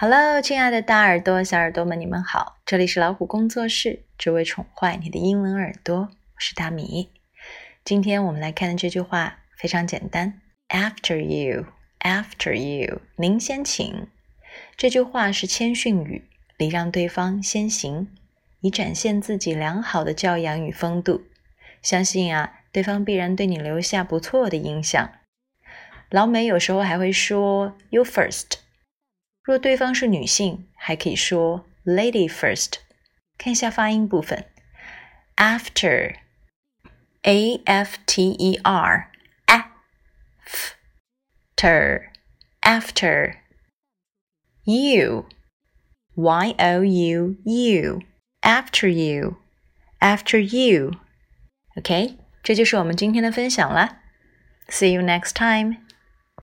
Hello，亲爱的大耳朵、小耳朵们，你们好！这里是老虎工作室，只为宠坏你的英文耳朵。我是大米。今天我们来看的这句话非常简单：After you，After you，您先请。这句话是谦逊语，礼让对方先行，以展现自己良好的教养与风度。相信啊，对方必然对你留下不错的印象。老美有时候还会说 “you first”。若对方是女性，还可以说 lady first。看一下发音部分，after，a f t e r，after，after，you，y o u u，after you，after you。OK，这就是我们今天的分享了。See you next time.